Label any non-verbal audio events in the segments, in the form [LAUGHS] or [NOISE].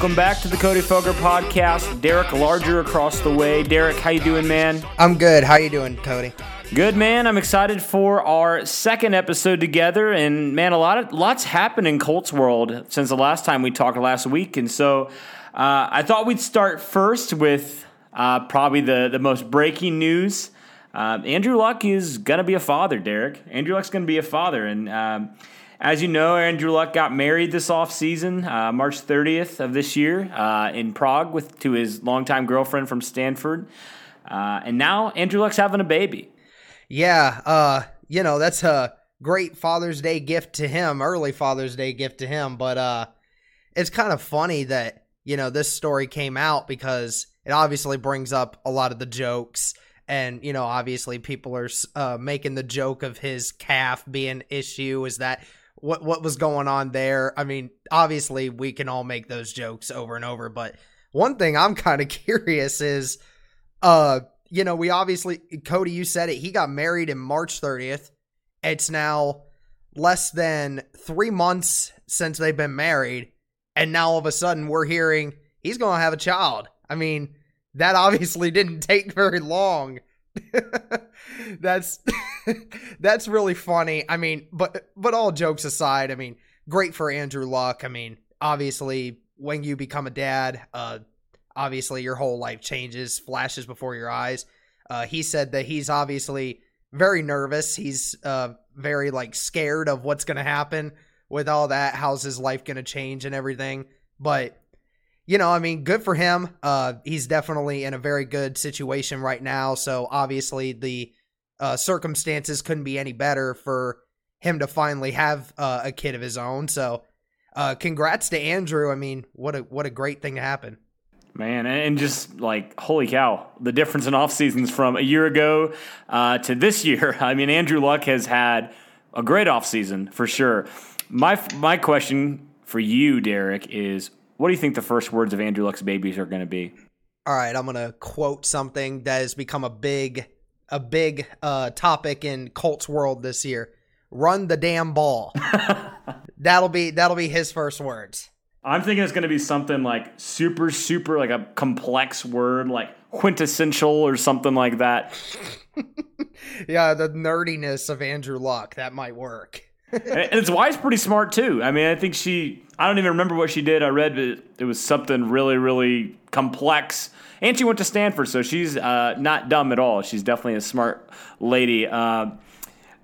Welcome back to the Cody Foger podcast. Derek Larger across the way. Derek, how you doing, man? I'm good. How you doing, Cody? Good, man. I'm excited for our second episode together, and man, a lot of lots happened in Colts world since the last time we talked last week, and so uh, I thought we'd start first with uh, probably the the most breaking news. Uh, Andrew Luck is gonna be a father, Derek. Andrew Luck's gonna be a father, and um, as you know, Andrew Luck got married this offseason, uh, March 30th of this year, uh, in Prague with to his longtime girlfriend from Stanford. Uh, and now Andrew Luck's having a baby. Yeah, uh, you know, that's a great Father's Day gift to him, early Father's Day gift to him. But uh, it's kind of funny that, you know, this story came out because it obviously brings up a lot of the jokes. And, you know, obviously people are uh, making the joke of his calf being issue. Is that what what was going on there. I mean, obviously we can all make those jokes over and over, but one thing I'm [LAUGHS] kind of curious is uh you know, we obviously Cody you said it, he got married in March 30th. It's now less than 3 months since they've been married and now all of a sudden we're hearing he's going to have a child. I mean, that [LAUGHS] obviously didn't take very long [LAUGHS] that's [LAUGHS] that's really funny. I mean, but but all jokes aside, I mean, great for Andrew Luck. I mean, obviously when you become a dad, uh obviously your whole life changes, flashes before your eyes. Uh he said that he's obviously very nervous. He's uh very like scared of what's to happen with all that. How's his life to change and everything. But you know, I mean, good for him. Uh, he's definitely in a very good situation right now. So obviously, the uh, circumstances couldn't be any better for him to finally have uh, a kid of his own. So, uh, congrats to Andrew. I mean, what a what a great thing to happen. Man, and just like holy cow, the difference in off seasons from a year ago uh, to this year. [LAUGHS] I mean, Andrew Luck has had a great off season for sure. My my question for you, Derek, is what do you think the first words of Andrew Luck's babies are going to be? All right, I'm going to quote something that has become a big a big uh, topic in Colts world this year. Run the damn ball. [LAUGHS] that'll be that'll be his first words. I'm thinking it's going to be something like super super like a complex word like quintessential or something like that. [LAUGHS] yeah, the nerdiness of Andrew Luck that might work and his wife's pretty smart too. I mean, I think she. I don't even remember what she did. I read it, it was something really, really complex. And she went to Stanford, so she's uh, not dumb at all. She's definitely a smart lady. Uh,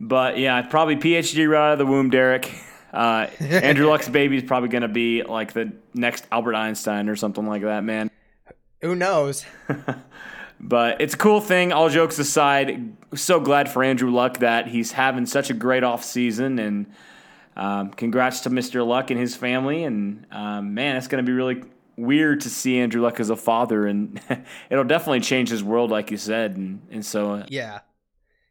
but yeah, probably PhD right out of the womb, Derek. Uh, [LAUGHS] Andrew Luck's baby is probably going to be like the next Albert Einstein or something like that, man. Who knows? [LAUGHS] But it's a cool thing. All jokes aside, so glad for Andrew Luck that he's having such a great off season, and um, congrats to Mr. Luck and his family. And um, man, it's going to be really weird to see Andrew Luck as a father, and [LAUGHS] it'll definitely change his world, like you said. And and so uh, yeah.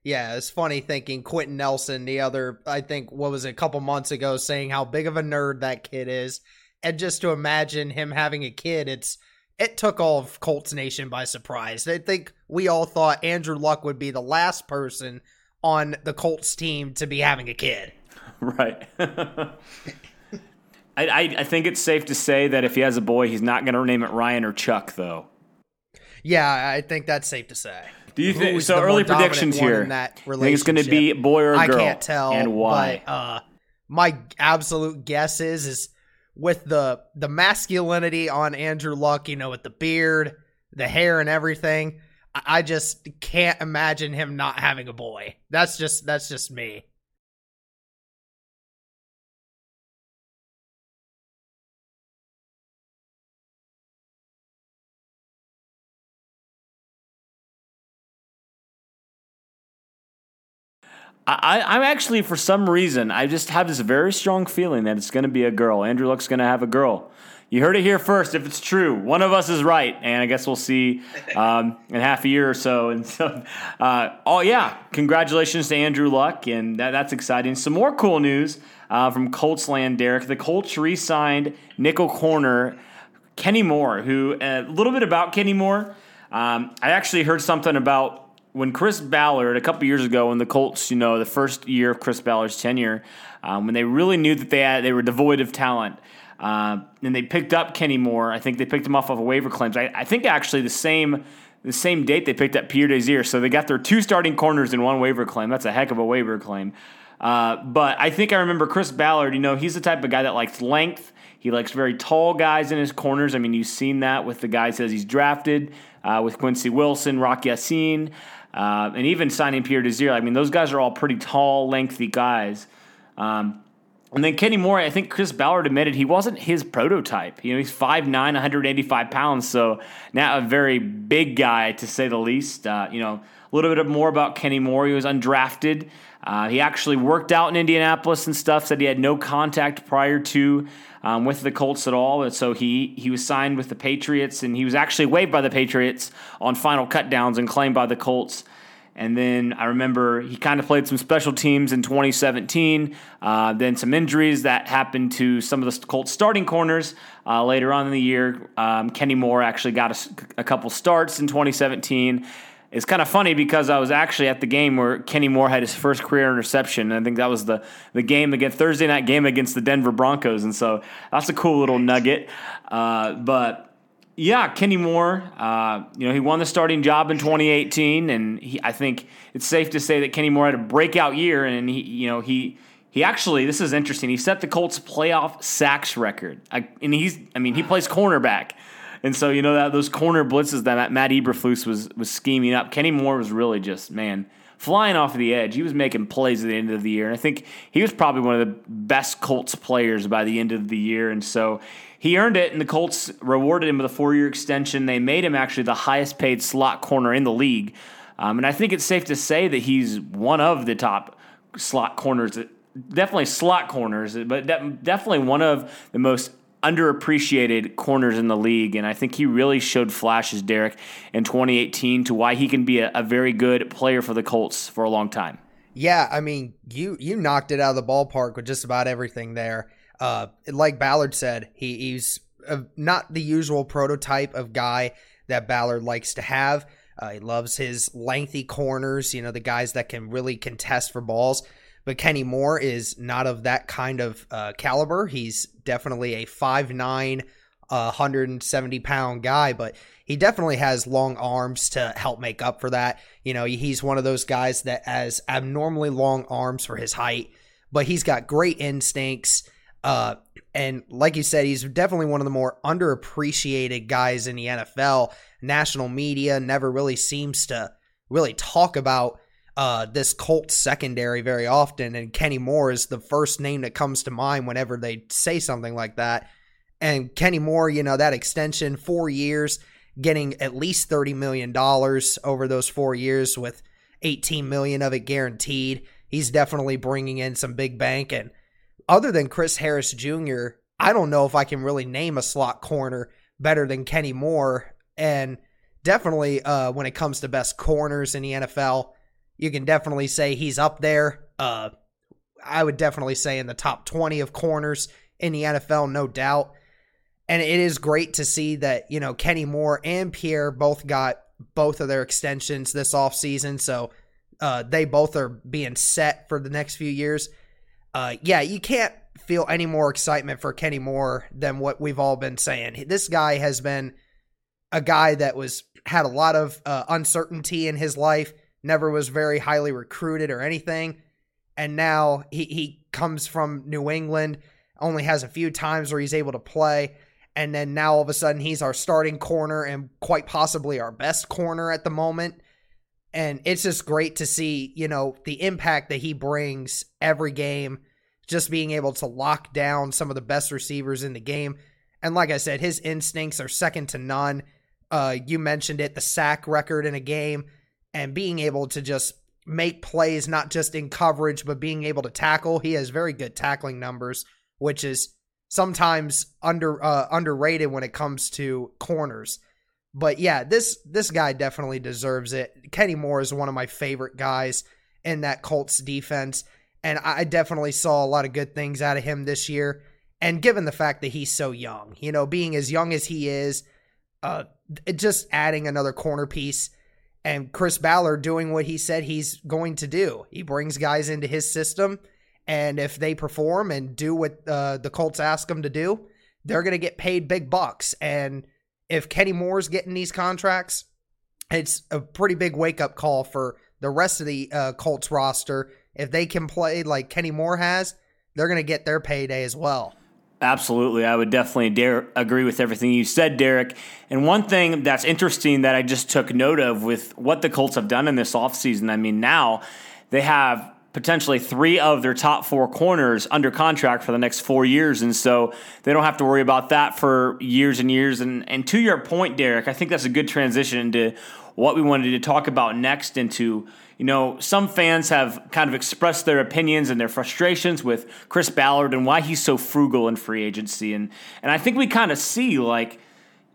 Yeah, it's funny thinking Quenton Nelson, the other, I think, what was it, a couple months ago, saying how big of a nerd that kid is. And just to imagine him having a kid, it's it took all of Colts Nation by surprise. I think we all thought Andrew Luck would be the last person on the Colts team to be having a kid. [LAUGHS] Right. [LAUGHS] I, I, I think it's safe to say that if he has a boy, he's not going to name it Ryan or Chuck, though. Yeah, I think that's safe to say. Do you think so? Early predictions here. That think it's going to be boy or girl? I can't tell. And why? But, uh, my absolute guess is is with the the masculinity on Andrew Luck, you know, with the beard, the hair, and everything. I just can't imagine him not having a boy. That's just that's just me. I, I'm actually, for some reason, I just have this very strong feeling that it's going to be a girl. Andrew Luck's going to have a girl. You heard it here first. If it's true, one of us is right, and I guess we'll see um, in half a year or so. [LAUGHS] And so, uh, oh yeah, congratulations to Andrew Luck, and that, that's exciting. Some more cool news uh, from Colts land, Derek. The Colts re-signed nickel corner Kenny Moore. Who a little bit about Kenny Moore. Um, I actually heard something about when Chris Ballard a couple years ago, when the Colts, you know, the first year of Chris Ballard's tenure, um, when they really knew that they had, they were devoid of talent, Uh, and they picked up Kenny Moore. I think they picked him off of a waiver claims. I, I think actually the same the same date they picked up Pierre Desir. So they got their two starting corners in one waiver claim. That's a heck of a waiver claim. Uh, but I think I remember Chris Ballard. You know, he's the type of guy that likes length. He likes very tall guys in his corners. I mean, you've seen that with the guys as he's drafted, uh, with Quincy Wilson, Rock Ya-Sin, uh, and even signing Pierre Desir. I mean, those guys are all pretty tall, lengthy guys. Um, and then Kenny Moore, I think Chris Ballard admitted he wasn't his prototype. You know, he's 5'9", 185 pounds, so not a very big guy to say the least. Uh, you know, a little bit more about Kenny Moore. He was undrafted. Uh, he actually worked out in Indianapolis and stuff. Said he had no contact prior to um, with the Colts at all. And so he he was signed with the Patriots, and he was actually waived by the Patriots on final cutdowns and claimed by the Colts. And then I remember he kind of played some special teams in 2017. Uh, then some injuries that happened to some of the Colts starting corners uh, later on in the year. Um, Kenny Moore actually got a, a, couple starts in 2017. It's kind of funny because I was actually at the game where Kenny Moore had his first career interception. And I think that was the, the game against Thursday night game against the Denver Broncos. And so that's a cool little nugget. Uh, but yeah, Kenny Moore. Uh, you know, he won the starting job in 2018, and he, I think it's safe to say that Kenny Moore had a breakout year. And he, you know, he he actually this is interesting. He set the Colts playoff sacks record, I, and he's I mean he plays cornerback, and so you know that those corner blitzes that Matt Eberflus was was scheming up. Kenny Moore was really just man flying off the edge. He was making plays at the end of the year, and I think he was probably one of the best Colts players by the end of the year. And so he earned it, and the Colts rewarded him with a four-year extension. They made him actually the highest-paid slot corner in the league, um, and I think it's safe to say that he's one of the top slot corners. Definitely slot corners, but definitely one of the most underappreciated corners in the league. And I think he really showed flashes, Derek, in 2018 to why he can be a, a, very good player for the Colts for a long time. Yeah, I mean, you you knocked it out of the ballpark with just about everything there. Uh, like Ballard said, he, he's a, not the usual prototype of guy that Ballard likes to have. Uh, he loves his lengthy corners, you know, the guys that can really contest for balls. But Kenny Moore is not of that kind of uh, caliber. He's definitely a 5'9, uh, 170 pound guy, but he definitely has long arms to help make up for that. You know, he's one of those guys that has abnormally long arms for his height, but he's got great instincts. Uh, and like you said, he's definitely one of the more underappreciated guys in the NFL. National media never really seems to really talk about uh, this Colts secondary very often, and Kenny Moore is the first name that comes to mind whenever they say something like that. And Kenny Moore, you know, that extension, four years, getting at least $30 million over those four years with 18 million of it guaranteed. He's definitely bringing in some big bank and – other than Chris Harris Jr., I don't know if I can really name a slot corner better than Kenny Moore. And definitely, uh, when it comes to best corners in the NFL, you can definitely say he's up there. Uh, I would definitely say in the top 20 of corners in the NFL, no doubt. And it is great to see that, you know, Kenny Moore and Pierre both got both of their extensions this offseason. So uh, they both are being set for the next few years uh, yeah, you can't feel any more excitement for Kenny Moore than what we've all been saying. This guy has been a guy that was had a lot of uh, uncertainty in his life, never was very highly recruited or anything, and now he he comes from New England, only has a few times where he's able to play. And then now all of a sudden he's our starting corner and quite possibly our best corner at the moment. And it's just great to see, you know, the impact that he brings every game, just being able to lock down some of the best receivers in the game. And like I said, his instincts are second to none. Uh, you mentioned it, the sack record in a game, and being able to just make plays, not just in coverage, but being able to tackle. He has very good tackling numbers, which is sometimes under uh, underrated when it comes to corners. But yeah, this this guy definitely deserves it. Kenny Moore is one of my favorite guys in that Colts defense, and I definitely saw a lot of good things out of him this year. And given the fact that he's so young, you know, being as young as he is, uh, just adding another corner piece, and Chris Ballard doing what he said he's going to do. He brings guys into his system, and if they perform and do what uh, the Colts ask them to do, they're going to get paid big bucks. And if Kenny Moore's getting these contracts, it's a pretty big wake up call for the rest of the uh, Colts roster. If they can play like Kenny Moore has, they're going to get their payday as well. Absolutely. I would definitely dare agree with everything you said, Derek. And one thing that's interesting that I just took note of with what the Colts have done in this offseason, I mean, now they have potentially three of their top four corners under contract for the next four years. And so they don't have to worry about that for years and years. And, and to your point, Derek, I think that's a good transition into what we wanted to talk about next and to you know, some fans have kind of expressed their opinions and their frustrations with Chris Ballard and why he's so frugal in free agency. And and I think we kind of see like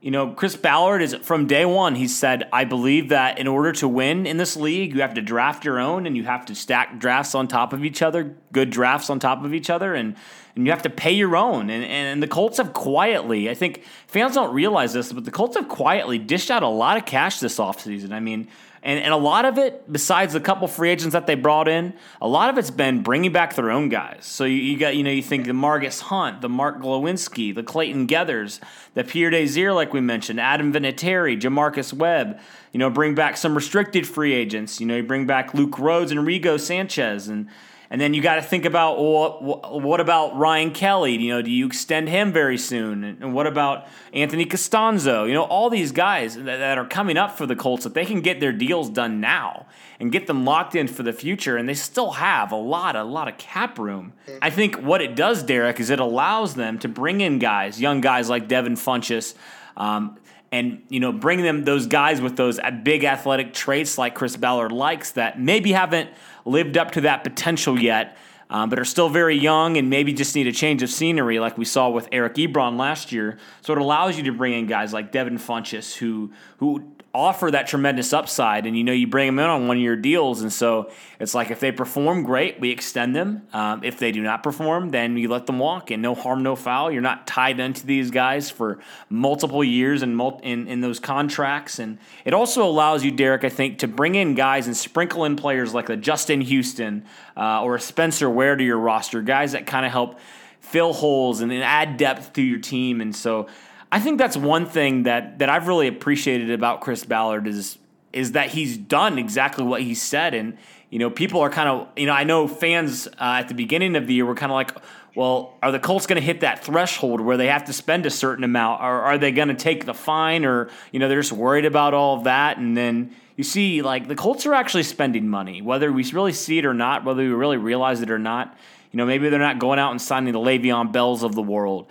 you know, Chris Ballard is from day one. He said, I believe that in order to win in this league, you have to draft your own and you have to stack drafts on top of each other, good drafts on top of each other, and, and you have to pay your own. And, and the Colts have quietly, I think fans don't realize this, but the Colts have quietly dished out a lot of cash this offseason. I mean, and, and a lot of it, besides the couple free agents that they brought in, a lot of it's been bringing back their own guys. So you, you got, you know, you think the Margus Hunt, the Mark Glowinski, the Clayton Geathers, the Pierre Desir, like we mentioned, Adam Vinatieri, J'Marcus Webb. You know, bring back some restricted free agents. You know, you bring back Luke Rhodes and Rigo Sanchez and and then you got to think about well, what about Ryan Kelly? You know, do you extend him very soon? And what about Anthony Castonzo? You know, all these guys that are coming up for the Colts that they can get their deals done now and get them locked in for the future, and they still have a lot, a lot of cap room. I think what it does, Derek, is it allows them to bring in guys, young guys like Devin Funchess. Um, and you know bring them those guys with those big athletic traits like Chris Ballard likes that maybe haven't lived up to that potential yet, um, but are still very young and maybe just need a change of scenery, like we saw with Eric Ebron last year. So it allows you to bring in guys like Devin Funchess, who who offer that tremendous upside. And you know, you bring them in on one of your deals. And so it's like if they perform great, we extend them. Um, if they do not perform, then you let them walk and no harm, no foul. You're not tied into these guys for multiple years and mul- in, in those contracts. And it also allows you, Derek, I think, to bring in guys and sprinkle in players like the Justin Houston uh, or a Spencer Ware to your roster, guys that kind of help fill holes and, add depth to your team. And so I think that's one thing that that I've really appreciated about Chris Ballard is is that he's done exactly what he said, and you know people are kind of you know I know fans uh, at the beginning of the year were kind of like, well, are the Colts going to hit that threshold where they have to spend a certain amount, or are they going to take the fine, or you know they're just worried about all of that, and then you see like the Colts are actually spending money, whether we really see it or not, whether we really realize it or not. You know, maybe they're not going out and signing the Le'Veon Bells of the world.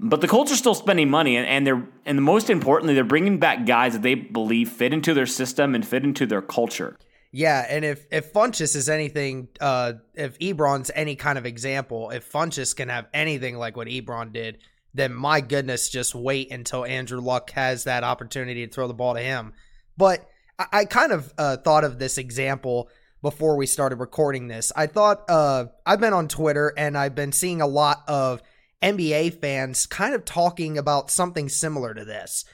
But the Colts are still spending money, and, and they're and most importantly, they're bringing back guys that they believe fit into their system and fit into their culture. Yeah, and if if Funchess is anything, uh, if Ebron's any kind of example, if Funchess can have anything like what Ebron did, then my goodness, just wait until Andrew Luck has that opportunity to throw the ball to him. But I, I kind of uh, thought of this example before we started recording this. I thought uh, I've been on Twitter and I've been seeing a lot of NBA fans kind of talking about something similar to this.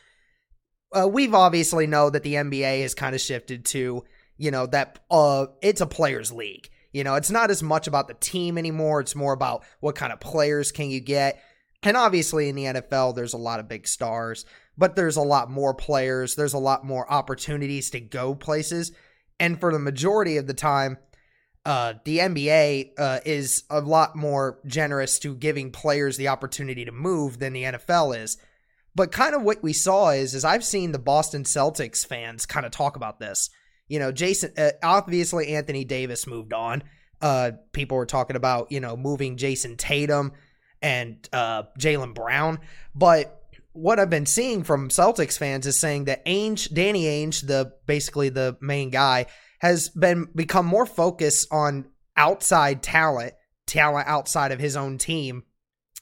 Uh, we've obviously know that the NBA has kind of shifted to, you know, that uh, it's a players' league. You know, it's not as much about the team anymore. It's more about what kind of players can you get. And obviously in the NFL, there's a lot of big stars, but there's a lot more players. There's a lot more opportunities to go places. And for the majority of the time, uh, the NBA uh, is a lot more generous to giving players the opportunity to move than the NFL is. But kind of what we saw is, is I've seen the Boston Celtics fans kind of talk about this. You know, Jason, uh, obviously Anthony Davis moved on. Uh, people were talking about you know moving Jayson Tatum and uh, Jaylen Brown, but what I've been seeing from Celtics fans is saying that Ainge, Danny Ainge, the basically the main guy, has been become more focused on outside talent, talent outside of his own team,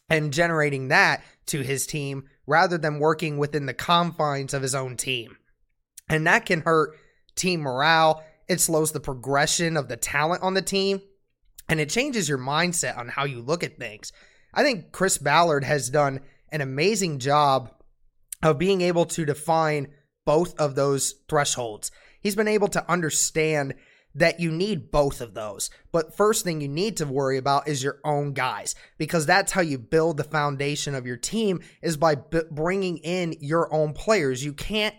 and generating that to his team rather than working within the confines of his own team. And that can hurt team morale. It slows the progression of the talent on the team and it changes your mindset on how you look at things. I think Chris Ballard has done an amazing job of being able to define both of those thresholds he's been able to understand that you need both of those. But first thing you need to worry about is your own guys because that's how you build the foundation of your team is by b- bringing in your own players. You can't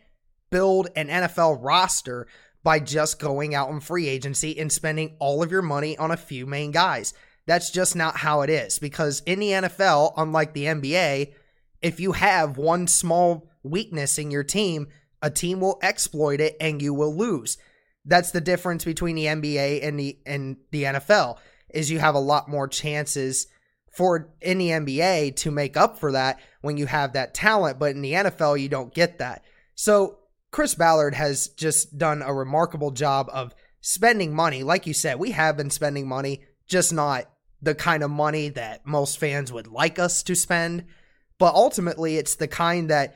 build an NFL roster by just going out in free agency and spending all of your money on a few main guys. That's just not how it is because in the NFL, unlike the NBA, if you have one small weakness in your team, a team will exploit it and you will lose. That's the difference between the NBA and the and the NFL is you have a lot more chances for in the NBA to make up for that when you have that talent, but in the NFL you don't get that. So Chris Ballard has just done a remarkable job of spending money. Like you said, we have been spending money, just not the kind of money that most fans would like us to spend. But ultimately, it's the kind that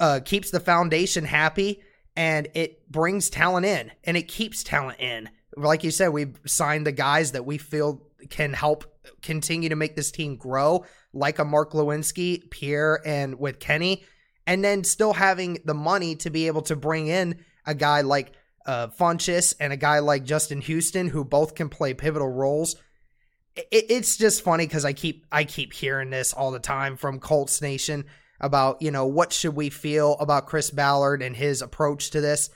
uh, keeps the foundation happy and it brings talent in and it keeps talent in. Like you said, we've signed the guys that we feel can help continue to make this team grow, like a Mark Glowinski, Pierre, and with Kenny, and then still having the money to be able to bring in a guy like uh, Funchess and a guy like Justin Houston, who both can play pivotal roles. It, it's just funny because I keep I keep hearing this all the time from Colts Nation about, you know, what should we feel about Chris Ballard and his approach to this.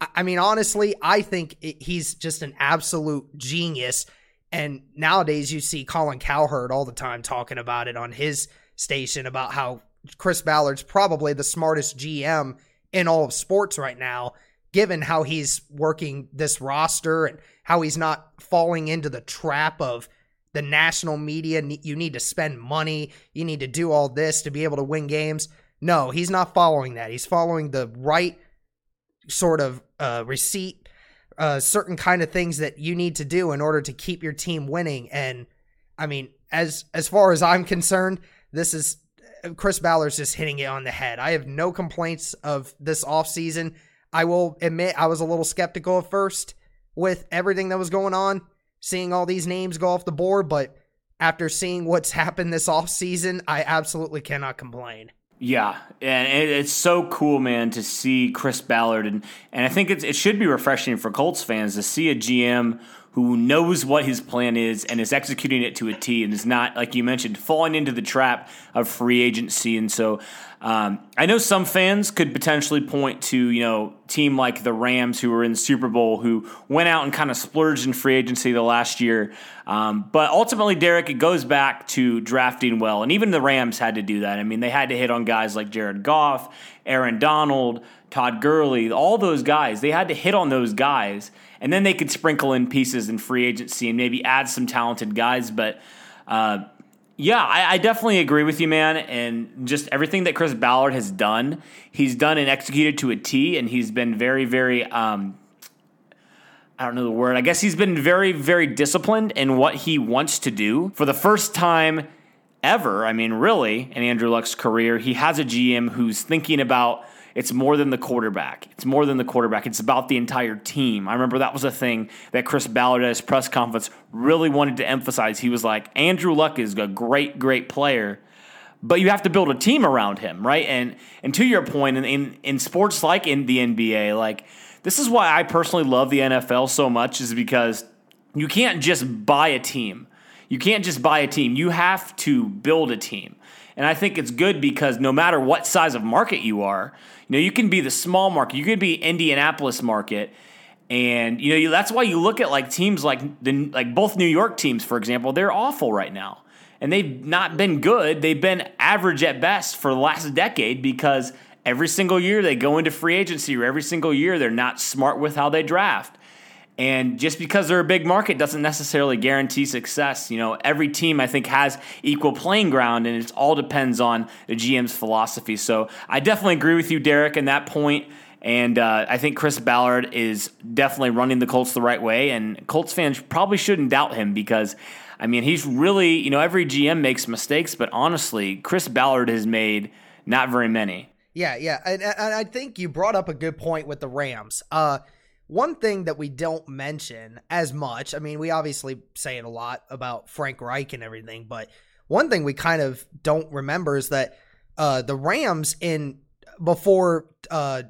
I mean, honestly, I think he's just an absolute genius. And nowadays, you see Colin Cowherd all the time talking about it on his station about how Chris Ballard's probably the smartest GM in all of sports right now, given how he's working this roster and how he's not falling into the trap of the national media. You need to spend money. You need to do all this to be able to win games. No, he's not following that. He's following the right sort of uh, receipt, uh, certain kind of things that you need to do in order to keep your team winning. And I mean, as as far as I'm concerned, this is Chris Ballard's just hitting it on the head. I have no complaints of this offseason. I will admit I was a little skeptical at first with everything that was going on seeing all these names go off the board, but after seeing what's [LAUGHS] happened this off season, I absolutely cannot complain. Yeah, and it's so cool, man, to see Chris Ballard, and and I think it should be refreshing for Colts fans to see a GM who knows what his plan is and is executing it to a T and is not, like you mentioned, falling into the trap of free agency. And so um, I know some fans could potentially point to, you know, team like the Rams who were in Super Bowl who went out and kind of splurged in free agency the last year. Um, but ultimately, Derek, it goes back to drafting well. And even the Rams had to do that. I mean, they had to hit on guys like Jared Goff, Aaron Donald, Todd Gurley, all those guys. They had to hit on those guys and then they could sprinkle in pieces in free agency and maybe add some talented guys. But uh, yeah, I, I, definitely agree with you, man. And just everything that Chris Ballard has done, he's done and executed to a T, and he's been very, very. Um, I don't know the word. I guess he's been very, very disciplined in what he wants to do. For the first time ever, I mean, really, in Andrew Luck's career, he has a GM who's thinking about it's more than the quarterback. It's more than the quarterback. It's about the entire team. I remember that was a thing that Chris Ballard at his press conference really wanted to emphasize. He was like, Andrew Luck is a great, great player, but you have to build a team around him, right? And and to your point, in, in, in sports like in the NBA, like this is why I personally love the NFL so much, is because you can't just buy a team. You can't just buy a team. You have to build a team. And I think it's good because no matter what size of market you are, you know, you can be the small market, you could be Indianapolis market, and you know that's why you look at like teams like the like both New York teams, for example, they're awful right now, and they've not been good. They've been average at best for the last decade because every single year they go into free agency, or every single year they're not smart with how they draft. And just because they're a big market doesn't necessarily guarantee success. You know, every team I think has equal playing ground, and it all depends on the GM's philosophy. So I definitely agree with you, Derek, in that point. And uh, I think Chris Ballard is definitely running the Colts the right way, and Colts fans probably shouldn't doubt him because. I mean, he's really, you know, every GM makes mistakes, but honestly, Chris Ballard has made not very many. Yeah, yeah. And, and I think you brought up a good point with the Rams. Uh, one thing that we don't mention as much, I mean, we obviously say it a lot about Frank Reich and everything, but one thing we kind of don't remember is that uh, the Rams in before uh,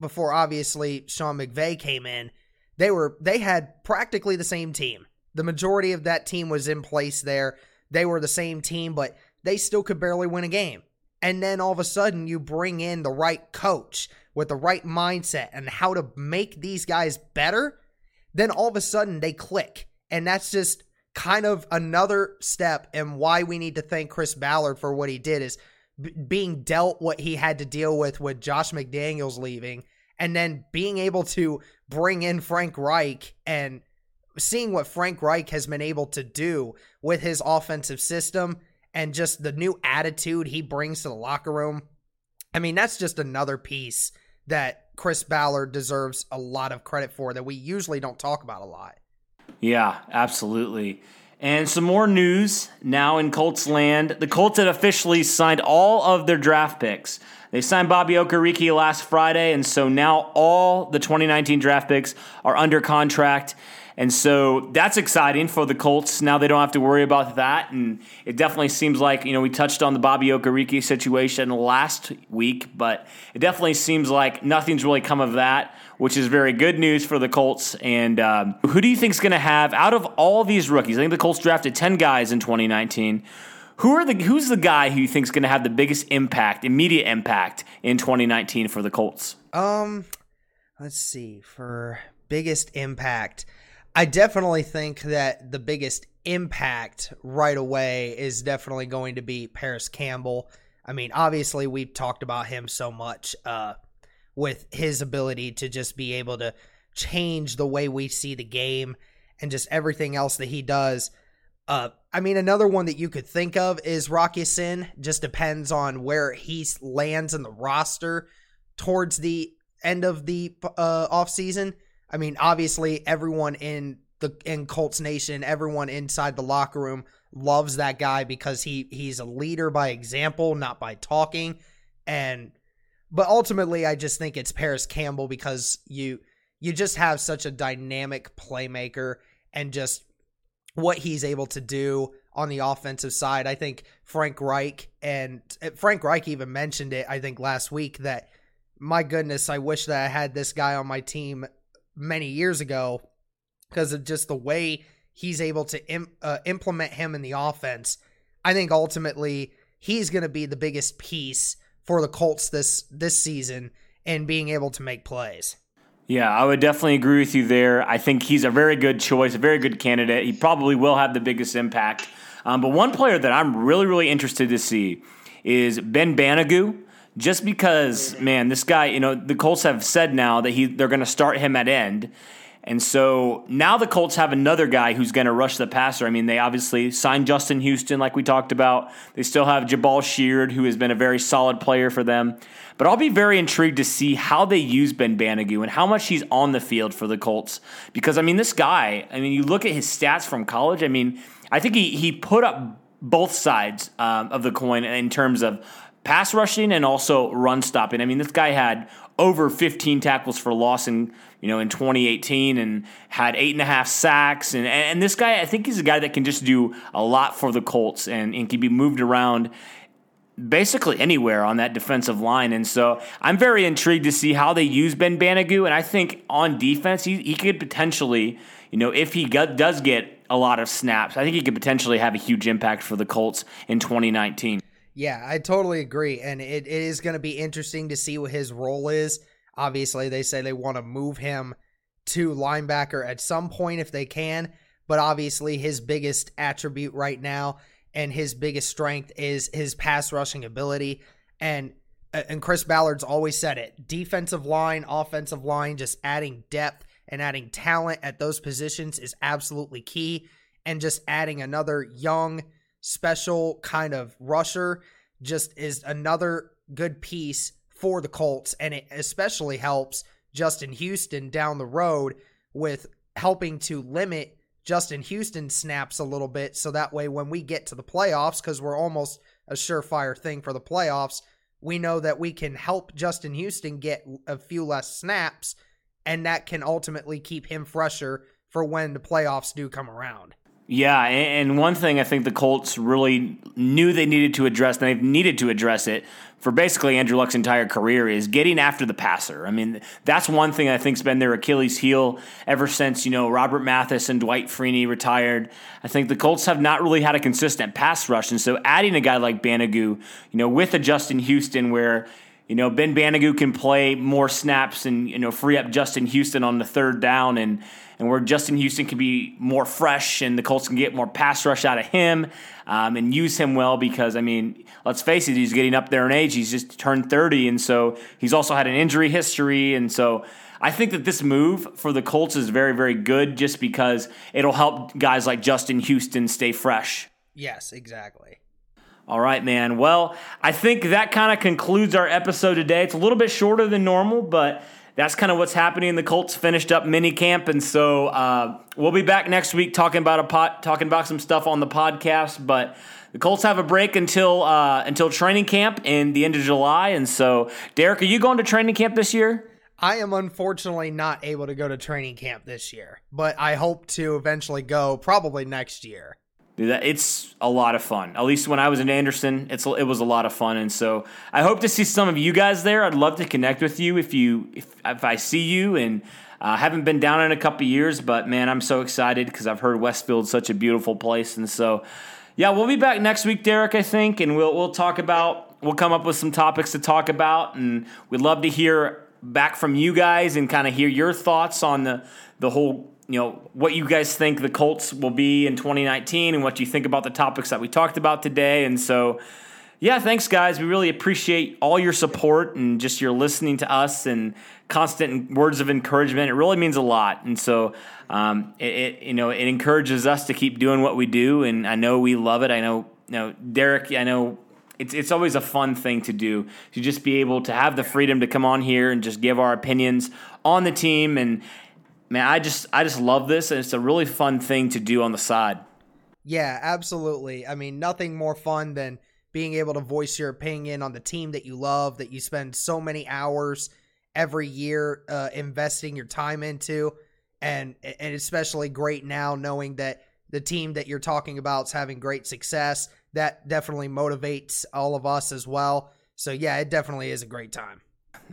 before obviously Sean McVay came in, they were they had practically the same team. The majority of that team was in place there. They were the same team, but they still could barely win a game. And then all of a sudden you bring in the right coach with the right mindset and how to make these guys better, then all of a sudden they click. And that's just kind of another step and why we need to thank Chris Ballard for what he did is b- being dealt what he had to deal with with Josh McDaniels leaving and then being able to bring in Frank Reich and seeing what Frank Reich has been able to do with his offensive system and just the new attitude he brings to the locker room. I mean, that's just another piece that Chris Ballard deserves a lot of credit for that we usually don't talk about a lot. Yeah, absolutely. And some more news now in Colts land. The Colts had officially signed all of their draft picks. They signed Bobby Okereke last Friday, and so now all the 2019 draft picks are under contract. And so that's exciting for the Colts. Now they don't have to worry about that. And it definitely seems like, you know, we touched on the Bobby Okereke situation last week, but it definitely seems like nothing's really come of that, which is very good news for the Colts. And um, who do you think is going to have, out of all these rookies, I think the Colts drafted 10 guys in 2019. Who are the who's the guy who you think is going to have the biggest impact, immediate impact in 2019 for the Colts? Um, let's see for biggest impact. I definitely think that the biggest impact right away is definitely going to be Parris Campbell. I mean, obviously we've talked about him so much uh, with his ability to just be able to change the way we see the game and just everything else that he does. Uh, I mean, another one that you could think of is Rock Ya-Sin. Just depends on where he lands in the roster towards the end of the uh, offseason. I mean, obviously, everyone in the in Colts Nation, everyone inside the locker room loves that guy because he he's a leader by example, not by talking. And but ultimately, I just think it's Parris Campbell because you you just have such a dynamic playmaker and just what he's able to do on the offensive side. I think Frank Reich and eh, Frank Reich even mentioned it, I think last week, that my goodness, I wish that I had this guy on my team many years ago because of just the way he's able to Im- uh, implement him in the offense. I think ultimately he's going to be the biggest piece for the Colts this this season and being able to make plays. Yeah, I would definitely agree with you there. I think he's a very good choice, a very good candidate. He probably will have the biggest impact. Um, but one player that I'm really, really interested to see is Ben Banogu. Just because, man, this guy, you know, the Colts have said now that he they're going to start him at end. And so now the Colts have another guy who's going to rush the passer. I mean, they obviously signed Justin Houston, like we talked about. They still have Jabaal Sheard, who has been a very solid player for them. But I'll be very intrigued to see how they use Ben Banogu and how much he's on the field for the Colts. Because, I mean, this guy, I mean, you look at his stats from college, I mean, I think he, he put up both sides um, of the coin in terms of pass rushing and also run stopping. I mean, this guy had over 15 tackles for loss in you know in 2018 and had eight and a half sacks and and this guy I think he's a guy that can just do a lot for the Colts and, and can be moved around basically anywhere on that defensive line. And so I'm very intrigued to see how they use Ben Banogu. And I think on defense, he, he could potentially, you know, if he got, does get a lot of snaps, I think he could potentially have a huge impact for the Colts in 2019. Yeah, I totally agree. And it, it is going to be interesting to see what his role is. Obviously, they say they want to move him to linebacker at some point if they can. But obviously, his biggest attribute right now and his biggest strength is his pass rushing ability. And uh, and Chris Ballard's always said it: defensive line, offensive line, just adding depth and adding talent at those positions is absolutely key. And just adding another young special kind of rusher just is another good piece for the Colts. And it especially helps Justin Houston down the road with helping to limit Justin Houston snaps a little bit. So that way, when we get to the playoffs, because we're almost a surefire thing for the playoffs, we know that we can help Justin Houston get a few less snaps. And that can ultimately keep him fresher for when the playoffs do come around. Yeah, and one thing I think the Colts really knew they needed to address, and they've needed to address it for basically Andrew Luck's entire career is getting after the passer. I mean, that's one thing I think's been their Achilles heel ever since, you know, Robert Mathis and Dwight Freeney retired. I think the Colts have not really had a consistent pass rush. And so adding a guy like Banogu, you know, with a Justin Houston where, you know, Ben Banogu can play more snaps and, you know, free up Justin Houston on the third down and and where Justin Houston can be more fresh and the Colts can get more pass rush out of him um, and use him well because, I mean, let's face it, he's getting up there in age. He's just turned 30, and so he's also had an injury history. And so I think that this move for the Colts is very, very good just because it'll help guys like Justin Houston stay fresh. Yes, exactly. All right, man. Well, I think that kind of concludes our episode today. It's a little bit shorter than normal, but that's kind of what's happening. The Colts finished up mini camp, and so uh, we'll be back next week talking about a pot, talking about some stuff on the podcast. But the Colts have a break until uh, until training camp in the end of July, and so Derek, are you going to training camp this year? I am unfortunately not able to go to training camp this year, but I hope to eventually go probably next year. Dude, it's a lot of fun. At least when I was in Anderson, it's it was a lot of fun, and so I hope to see some of you guys there. I'd love to connect with you if you if, if I see you, and I uh, haven't been down in a couple years, but man, I'm so excited because I've heard Westfield's such a beautiful place, and so yeah, we'll be back next week, Derek. I think, and we'll we'll talk about we'll come up with some topics to talk about, and we'd love to hear back from you guys and kind of hear your thoughts on the the whole you know what you guys think the Colts will be in 2019 and what you think about the topics that we talked about today. And so, yeah, thanks guys. We really appreciate all your support and just your listening to us and constant words of encouragement. It really means a lot. And so, um, it, it, you know it encourages us to keep doing what we do. And I know we love it. I know you know Derek. I know it's it's always a fun thing to do to just be able to have the freedom to come on here and just give our opinions on the team and man, I just I just love this, and it's a really fun thing to do on the side. Yeah, absolutely. I mean, nothing more fun than being able to voice your opinion on the team that you love, that you spend so many hours every year uh, investing your time into, and and especially great now knowing that the team that you're talking about is having great success. That definitely motivates all of us as well. So yeah, it definitely is a great time.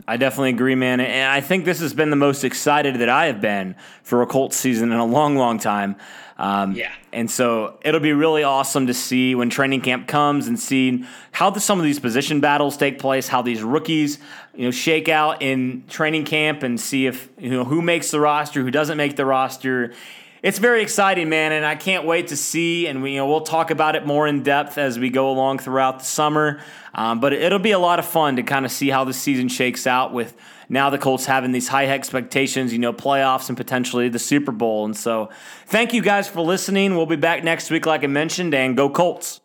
I definitely agree, man. And I think this has been the most excited that I have been for a Colts season in a long, long time. Um, yeah. And so it'll be really awesome to see when training camp comes and see how the, some of these position battles take place, how these rookies, you know, shake out in training camp, and see if you know who makes the roster, who doesn't make the roster it's very exciting, man, and I can't wait to see. And we, you know, we'll talk about it more in depth as we go along throughout the summer. Um, but it'll be a lot of fun to kind of see how the season shakes out with now the Colts having these high expectations, you know, playoffs and potentially the Super Bowl. And so, thank you guys for listening. We'll be back next week, like I mentioned, and go Colts.